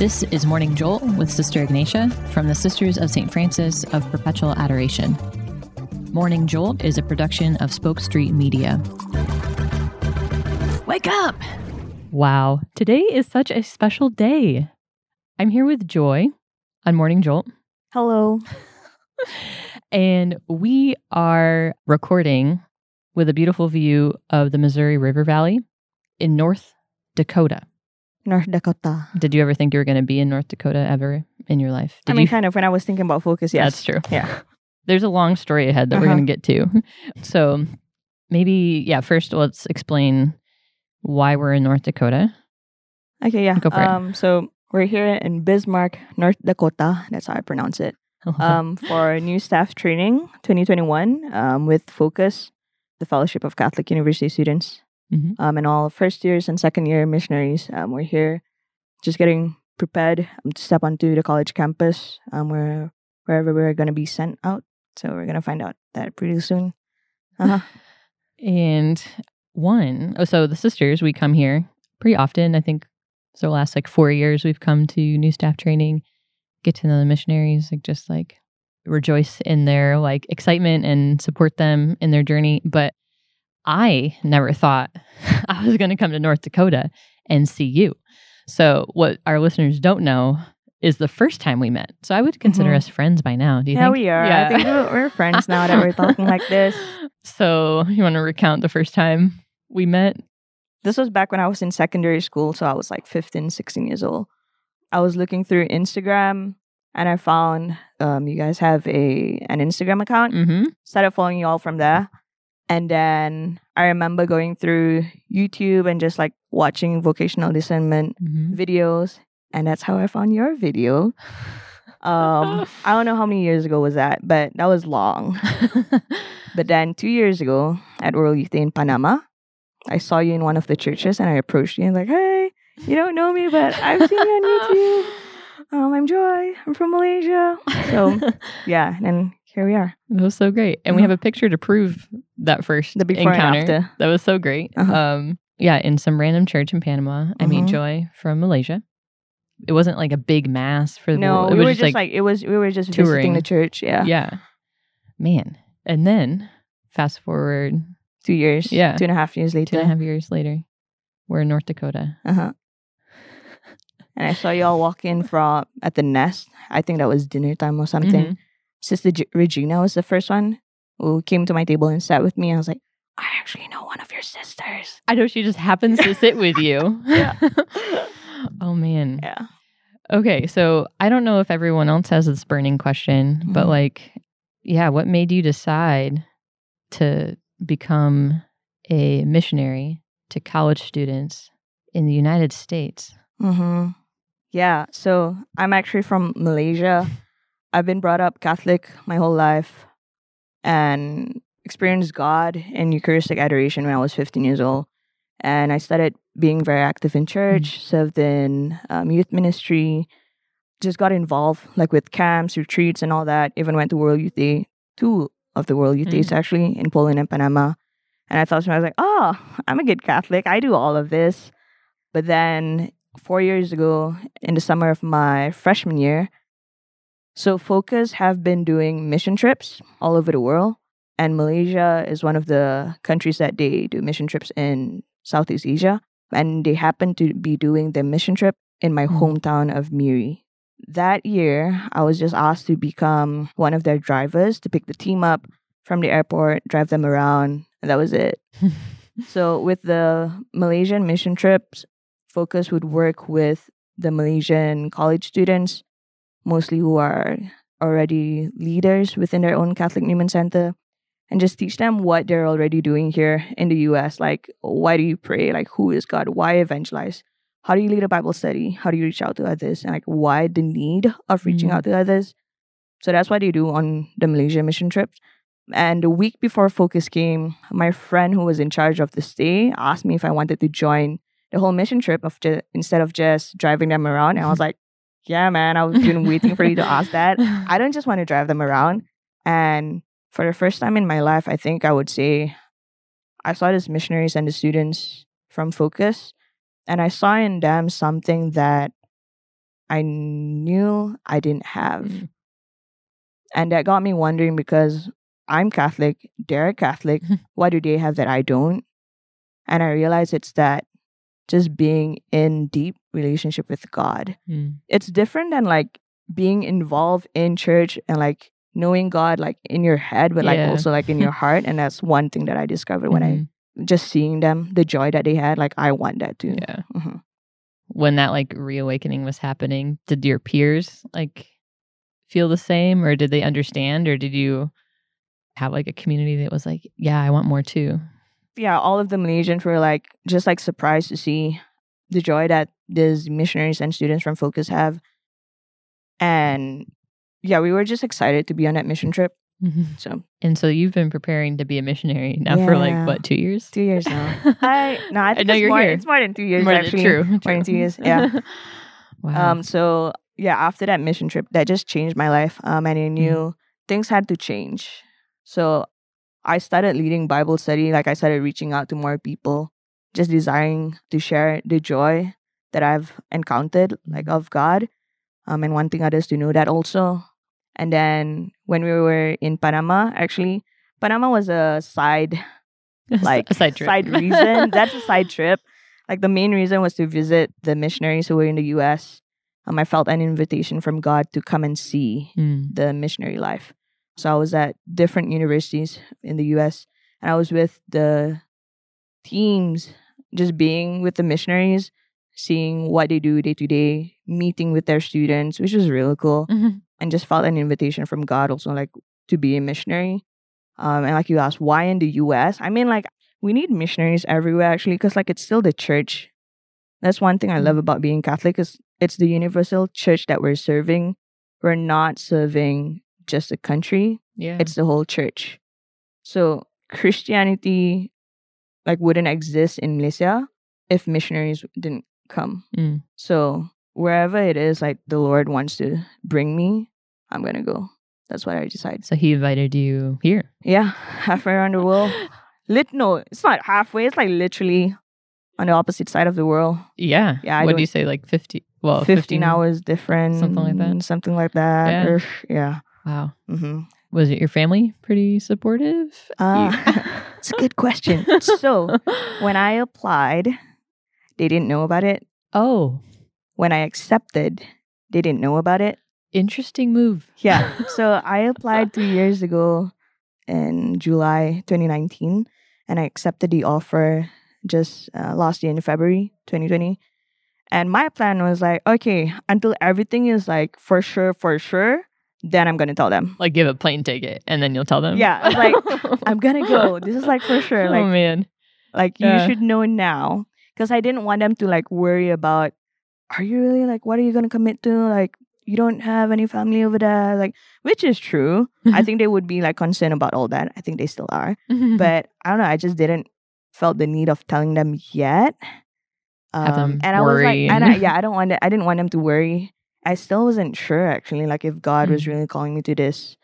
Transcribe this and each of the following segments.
This is Morning Jolt with Sister Ignatia from the Sisters of St. Francis of Perpetual Adoration. Morning Jolt is a production of Spoke Street Media. Wake up! Wow, today is such a special day. I'm here with Joy on Morning Jolt, Hello. and we are recording with a beautiful view of the Missouri River Valley in North Dakota. North Dakota. Did you ever think you were going to be in North Dakota ever in your life? Did I mean, you? kind of when I was thinking about focus, yes. That's true. Yeah. There's a long story ahead that we're Uh-huh. going to get to. So maybe, yeah, first let's explain why we're in North Dakota. Okay, yeah. Go for it. um, So we're here in Bismarck, North Dakota. That's how I pronounce it. Um, for new staff training 2021 um, with Focus, the Fellowship of Catholic University Students, Mhm. um, and all first years and second year missionaries. Um, we're here just getting prepared um, to step onto the college campus um, where, wherever we're going to be sent out. So we're going to find out that pretty soon. Uh-huh. And one, oh, so the sisters, we come here pretty often. I think so. The last like four years, we've come to new staff training, get to know the missionaries, like just like rejoice in their like excitement and support them in their journey. But I never thought I was going to come to North Dakota and see you. So what our listeners don't know is the first time we met. So I would consider Mhm. us friends by now. Do you yeah, think? we are. I think we're, we're friends now that we're talking like this. So you want to recount the first time we met? This was back when I was in secondary school, so I was like 15, 16 years old. I was looking through Instagram and I found um, you guys have a an Instagram account. Mm-hmm. Started following you all from there. And then I remember going through YouTube and just like watching vocational discernment mm-hmm. videos. And that's how I found your video. Um, I don't know how many years ago was that, but that was long. But then two years ago at World Youth Day in Panama, I saw you in one of the churches and I approached you and like, hey, you don't know me, but I've seen you on YouTube. Um, I'm Joy. I'm from Malaysia. So yeah, and here we are. That was so great. And we Uh-huh. have a picture to prove that first The before and encounter. after. That was so great. Uh-huh. Um, yeah, in some random church in Panama, I meet Mhm. Joy from Malaysia. It wasn't like a big mass for the No, it we was were just like, it was we were just visiting touring. the church. Yeah. yeah. Man. And then fast forward Two years. Yeah. Two and a half years later. and a half years later, we're in North Dakota. Uh-huh. And I saw you all walk in from at the nest. I think that was dinner time or something. Mhm. Sister G- Regina was the first one who came to my table and sat with me. I was like, I actually know one of your sisters. I know she just happens to sit with you. Yeah. oh man. Yeah. Okay, so I don't know if everyone else has this burning question, but Mhm. like, yeah, what made you decide to become a missionary to college students in the United States? Mm-hmm. Yeah. So I'm actually from Malaysia. I've been brought up Catholic my whole life and experienced God in Eucharistic adoration when I was 15 years old. And I started being very active in church, served in um, youth ministry, just got involved like with camps, retreats, and all that. Even went to World Youth Day, two of the World Youth Mm. Days actually in Poland and Panama. And I thought to myself, I was like, oh, I'm a good Catholic. I do all of this. But then four years ago, in the summer of my freshman year, so Focus have been doing mission trips all over the world. And Malaysia is one of the countries that they do mission trips in Southeast Asia. And they happen to be doing the mission trip in my Mhm. hometown of Miri. That year, I was just asked to become one of their drivers to pick the team up from the airport, drive them around, and that was it. So with the Malaysian mission trips, Focus would work with the Malaysian college students, mostly who are already leaders within their own Catholic Newman Center, and just teach them what they're already doing here in the US. Like, why do you pray? Like, who is God? Why evangelize? How do you lead a Bible study? How do you reach out to others? And like, why the need of reaching Mhm. out to others? So that's what they do on the Malaysia mission trips. And the week before Focus came, my friend who was in charge of the stay asked me if I wanted to join the whole mission trip of ju- instead of just driving them around. And I was like, yeah, man, I've been waiting for you to ask that. I don't just want to drive them around. And for the first time in my life, I think I would say I saw these missionaries and the students from Focus, and I saw in them something that I knew I didn't have. Mm. And that got me wondering because I'm Catholic, they're Catholic. what do they have that I don't? And I realized it's that just being in deep relationship with God. Mm. It's different than like being involved in church and like knowing God like in your head, but like Yeah. also like in your heart. And that's one thing that I discovered when Mhm. I just seeing them, the joy that they had. Like I want that too. Yeah. Mhm. When that like reawakening was happening, did your peers like feel the same or did they understand or did you have like a community that was like, yeah, I want more too? Yeah, all of the Malaysians were like just like surprised to see the joy that these missionaries and students from Focus have. And yeah, we were just excited to be on that mission trip. So And so you've been preparing to be a missionary now for like what, two years? two years now. I no, I think know it's you're more, here. It's more than two years More than- actually. true, More true. than two years. Yeah. wow. Um. So yeah, after that mission trip, that just changed my life. Um, and I Mm-hmm. knew things had to change. So I started leading Bible study. Like I started reaching out to more people, just desiring to share the joy that I've encountered, like Mm-hmm. of God, um, and wanting others to know that also. And then when we were in Panama, actually, Panama was a side like a side trip. reason. That's a side trip. Like the main reason was to visit the missionaries who were in the U.S. Um, I felt an invitation from God to come and see Mm. the missionary life. So I was at different universities in the U.S. and I was with the teams, just being with the missionaries, seeing what they do day to day, meeting with their students, which was really cool Mhm. and just felt an invitation from God also like to be a missionary. Um, and like you asked, why in the U.S.? I mean, like we need missionaries everywhere actually, because like it's still the church. That's one thing I love Mhm. about being Catholic is it's the universal church that we're serving. We're not serving just a country; Yeah. it's the whole church. So Christianity, like, wouldn't exist in Malaysia if missionaries didn't come. Mm. So wherever it is, like the Lord wants to bring me, I'm gonna go. That's what I decided. so he invited you here. Yeah, halfway around the world. Lit no, it's not halfway. It's like literally on the opposite side of the world. Yeah. Yeah, I What do you say? Like 50? Well, 15 hours different, something like that? Something like that. Yeah. Or- yeah. Wow. hmm Was it your family pretty supportive? Uh, it's a good question. So when I applied, they didn't know about it. oh, When I accepted, they didn't know about it. interesting move. Yeah. so I applied two years ago in July 2019, and I accepted the offer just uh, last year in February 2020. And my plan was like, okay, until everything is like for sure, for sure, then I'm gonna tell them. like give a plane ticket and then you'll tell them. Yeah, like, I'm gonna go. This is like for sure. oh Like, man. like you should know now, because I didn't want them to like worry about, are you really like, what are you gonna commit to? Like, you don't have any family over there, like, which is true. I think they would be like concerned about all that. I think they still are. But I don't know. I just didn't felt the need of telling them yet. Have them Um, and I was like, and- I, yeah, I don't want. To, I didn't want them to worry. I still wasn't sure actually, like if God was Mm. really calling me to this.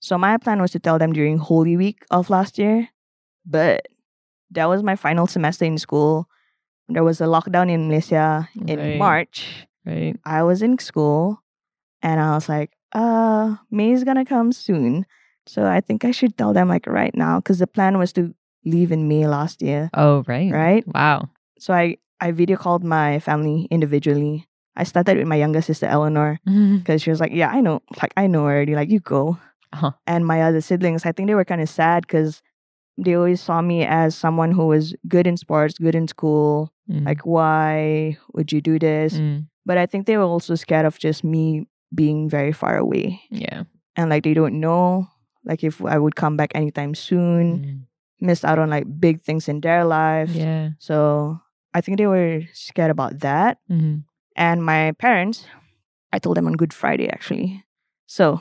So my plan was to tell them during Holy Week of last year, but that was my final semester in school. There was a lockdown in Malaysia in Right. March. right. I was in school and I was like, uh, May is gonna come soon. So I think I should tell them like right now because the plan was to leave in May last year, Oh, right. right? Wow. So I, I video called my family individually. I started with my younger sister Eleanor because she was like, Yeah, I know, like I know already, like you go. Uh-huh. And my other siblings, I think they were kind of sad because they always saw me as someone who was good in sports, good in school. Mm. Like, why would you do this? Mm. But I think they were also scared of just me being very far away. Yeah. And like they don't know like if I would come back anytime soon, Mm. missed out on like big things in their life. Yeah. So I think they were scared about that. Mhm. And my parents, I told them on Good Friday actually. So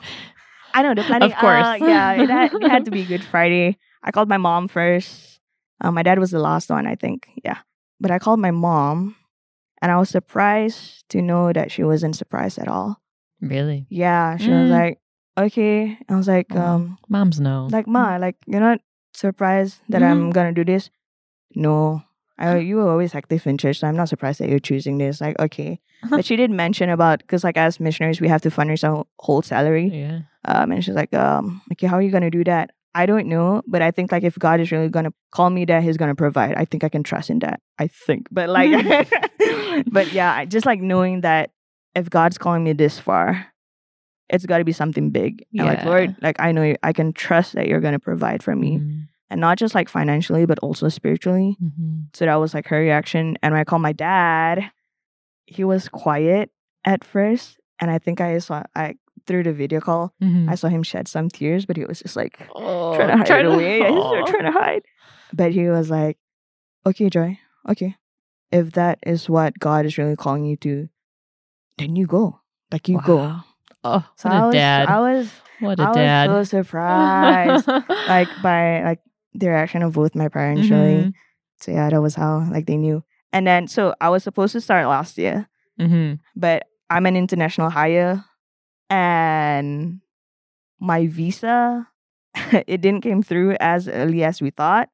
I know the planning. Of course. uh, yeah, it had, it had to be Good Friday. I called my mom first. Uh, my dad was the last one, I think. Yeah. But I called my mom and I was surprised to know that she wasn't surprised at all. Really? Yeah. She was Mm. like, okay. I was like, um, Moms no." like, Ma, like, you're not surprised that I'm Mhm. gonna do this? No. I, you were always active in church, so I'm not surprised that you're choosing this. Like, okay. But she did mention about, because like as missionaries, we have to furnish our whole salary. Yeah. Um, and she's like, um, okay, how are you going to do that? I don't know, but I think like if God is really going to call me that, he's going to provide. I think I can trust in that. I think. But like, but yeah, just like knowing that if God's calling me this far, it's got to be something big. And like, Lord, like I know you, I can trust that you're going to provide for me. Mhm. And not just like financially, but also spiritually. Mhm. So that was like her reaction. And when I called my dad, he was quiet at first. And I think I saw, I through the video call, Mhm. I saw him shed some tears, but he was just like Oh, trying to hide trying to- away. Yeah, he's Aw. trying to hide. But he was like, okay, Joy, okay. If that is what God is really calling you to, then you go. Like you go. Oh, So what a I was, dad. I was, what I a dad. was so surprised, like by like the reaction of both my parents. Really. Mhm. So yeah, that was how like they knew. And then so I was supposed to start last year, Mhm. but I'm an international hire, and my visa it didn't came through as early as we thought.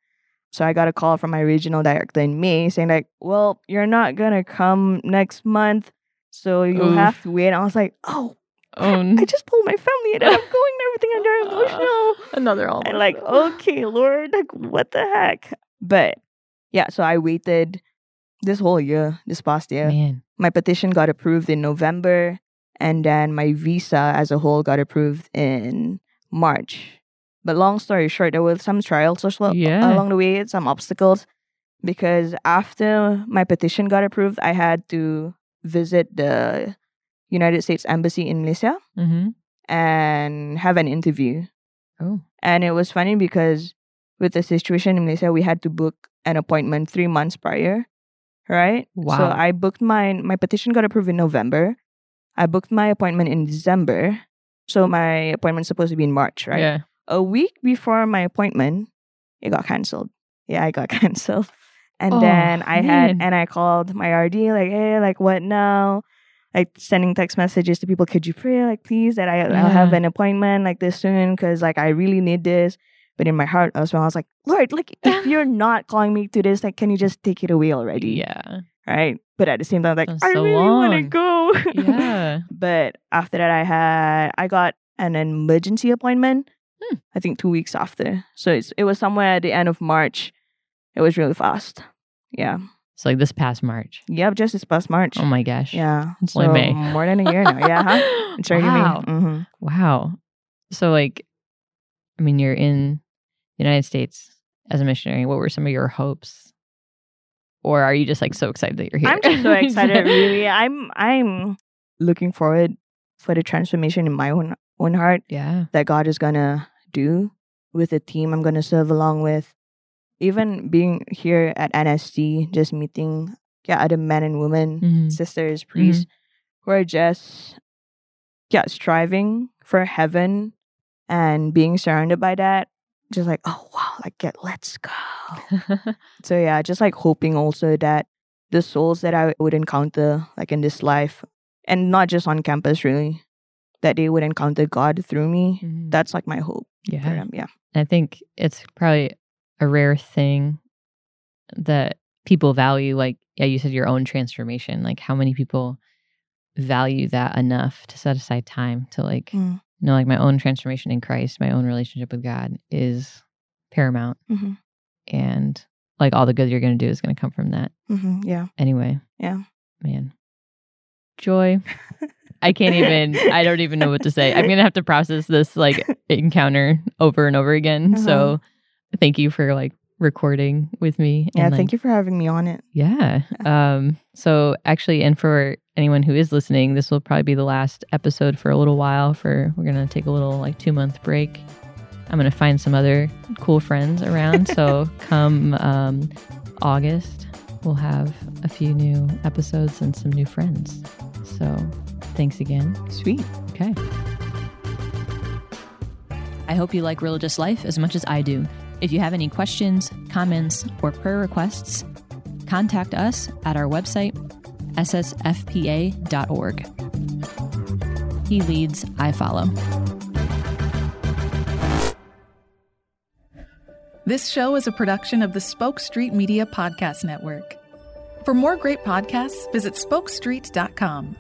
So I got a call from my regional director in May saying like, "Well, you're not gonna come next month, so you'll have to wait." And I was like, "Oh, Oh, I just told my family that I'm going and everything, and they're emotional." another all. And like, okay, Lord, like what the heck? But yeah, so I waited this whole year, this past year. man. My petition got approved in November, and then my visa as a whole got approved in March. But long story short, there were some trials as well Yeah. along the way, some obstacles. Because after my petition got approved, I had to visit the United States Embassy in Malaysia Mm-hmm. and have an interview. Oh. And it was funny because with the situation in Malaysia, we had to book an appointment three months prior, right? Wow. So I booked mine. My petition got approved in November. I booked my appointment in December. So my appointment's supposed to be in March, right? Yeah. A week before my appointment, it got cancelled. Yeah, I got cancelled. And Oh, then I had, and I called my RD, like, hey, like, what now? Like, sending text messages to people, could you pray, like, please, that I, I'll have an appointment like this soon? Because, like, I really need this. But in my heart, as well, I was like, Lord, like, if you're not calling me to this, like, can you just take it away already? Yeah. Right. But at the same time, like, That's I so really want to go. Yeah. but after that, I had, I got an emergency appointment. Hmm. I think two weeks after. So it's, it was somewhere at the end of March. It was really fast. Yeah. So like this past March. Yep. Just this past March. Oh my gosh. yeah. It's only May. More than a year now. Yeah. Huh? It's already wow. May. hmm Wow. So like, I mean, you're in the United States as a missionary. What were some of your hopes? Or are you just like so excited that you're here? I'm just so excited. really, I'm I'm looking forward for the transformation in my own own heart Yeah. that God is gonna do with the team I'm gonna serve along with. Even being here at NSC, just meeting yeah other men and women, Mhm. sisters, priests, who are just yeah striving for heaven and being surrounded by that. Just like oh wow, like get let's go. So yeah, just like hoping also that the souls that I would encounter like in this life and not just on campus really, that they would encounter God through me. Mhm. That's like my hope for yeah. them. Yeah. I think it's probably a rare thing that people value. Like, yeah, you said your own transformation. Like, how many people value that enough to set aside time to like Mm. know, like my own transformation in Christ, my own relationship with God is paramount, hmm and like all the good you're going to do is going to come from that hmm Yeah. anyway. Yeah. man, joy. I can't even. I don't even know what to say. I'm gonna have to process this like encounter over and over again. Uh-huh. So, thank you for like recording with me. Yeah. and, thank you for having me on it. Yeah. Um. So actually, and for anyone who is listening, this will probably be the last episode for a little while. For we're gonna take a little like two month break. I'm gonna find some other cool friends around. so come um, August, we'll have a few new episodes and some new friends. So thanks again. Sweet. Okay. I hope you like religious life as much as I do. If you have any questions, comments, or prayer requests, contact us at our website, ssfpa.org. He leads, I follow. This show is a production of the Spoke Street Media Podcast Network. For more great podcasts, visit spokestreet.com.